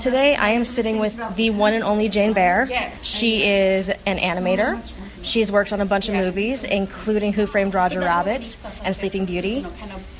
Today I am sitting with the one and only Jane Baer. She is an animator. She's worked on a bunch of movies, including Who Framed Roger Rabbit and Sleeping Beauty.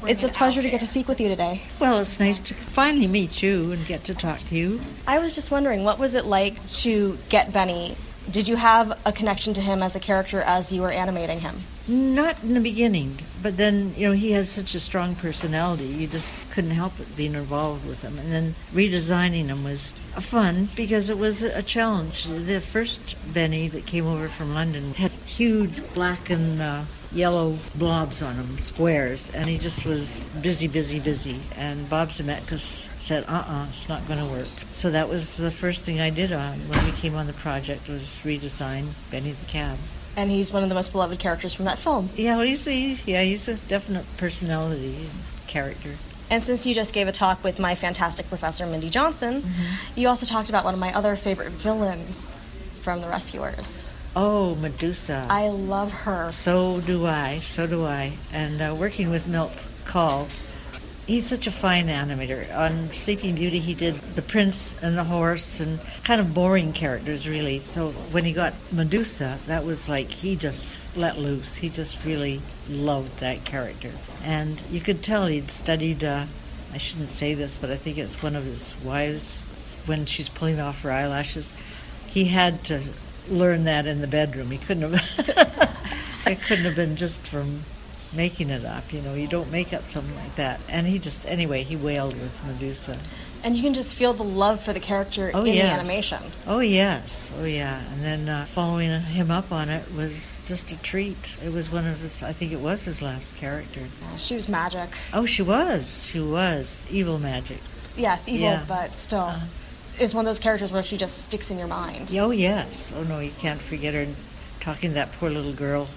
It's a pleasure to get to speak with you today. Well, it's nice to finally meet you and get to talk to you. I was just wondering, what was it like to get Benny? Did you have a connection to him as a character as you were animating him? Not in the beginning, but then, you know, he has such a strong personality. You just couldn't help but being involved with him. And then redesigning him was fun because it was a challenge. The first Benny that came over from London had huge black and uh, yellow blobs on him, squares, and he just was busy, busy, busy. And Bob Zemeckis said, uh-uh, it's not going to work. So that was the first thing I did on when we came on the project was redesign Benny the Cab and he's one of the most beloved characters from that film. Yeah, well, he's a, yeah, he's a definite personality and character. And since you just gave a talk with my fantastic professor, Mindy Johnson, mm-hmm. you also talked about one of my other favorite villains from The Rescuers. Oh, Medusa. I love her. So do I. So do I. And uh, working with Milt Kahl, he's such a fine animator. On Sleeping Beauty, he did the prince and the horse and kind of boring characters, really. So when he got Medusa, that was like he just let loose. He just really loved that character. And you could tell he'd studied, uh, I shouldn't say this, but I think it's one of his wives when she's pulling off her eyelashes. He had to learn that in the bedroom. He couldn't have. it couldn't have been just from making it up. You know, you don't make up something like that. And he just, anyway, he wailed with Medusa. And you can just feel the love for the character oh, in yes. the animation. Oh, yes. Oh, yeah. And then uh, following him up on it was just a treat. It was one of his, I think it was his last character. Yeah, she was magic. Oh, she was. She was. Evil magic. Yes, evil, yeah. but still. Uh, is one of those characters where she just sticks in your mind. Oh, yes. Oh, no, you can't forget her talking to that poor little girl.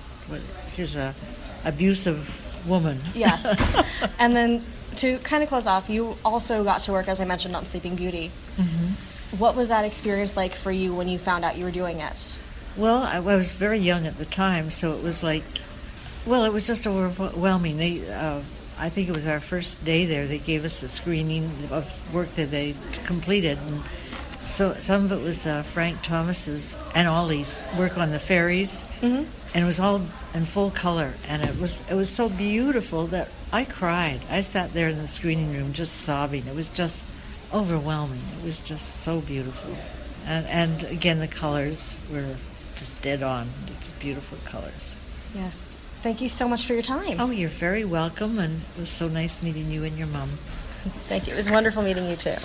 She's a abusive woman. Yes. and then to kind of close off, you also got to work, as I mentioned, on Sleeping Beauty. Mm-hmm. What was that experience like for you when you found out you were doing it? Well, I, I was very young at the time, so it was like, well, it was just overwhelming. They, uh, I think it was our first day there. They gave us a screening of work that they completed, and so some of it was uh, Frank Thomas's and Ollie's work on the fairies, mm-hmm. and it was all in full color, and it was it was so beautiful that I cried. I sat there in the screening room just sobbing. It was just overwhelming. It was just so beautiful, and and again the colors were just dead on. Just beautiful colors. Yes. Thank you so much for your time. Oh, you're very welcome, and it was so nice meeting you and your mom. Thank you. It was wonderful meeting you too.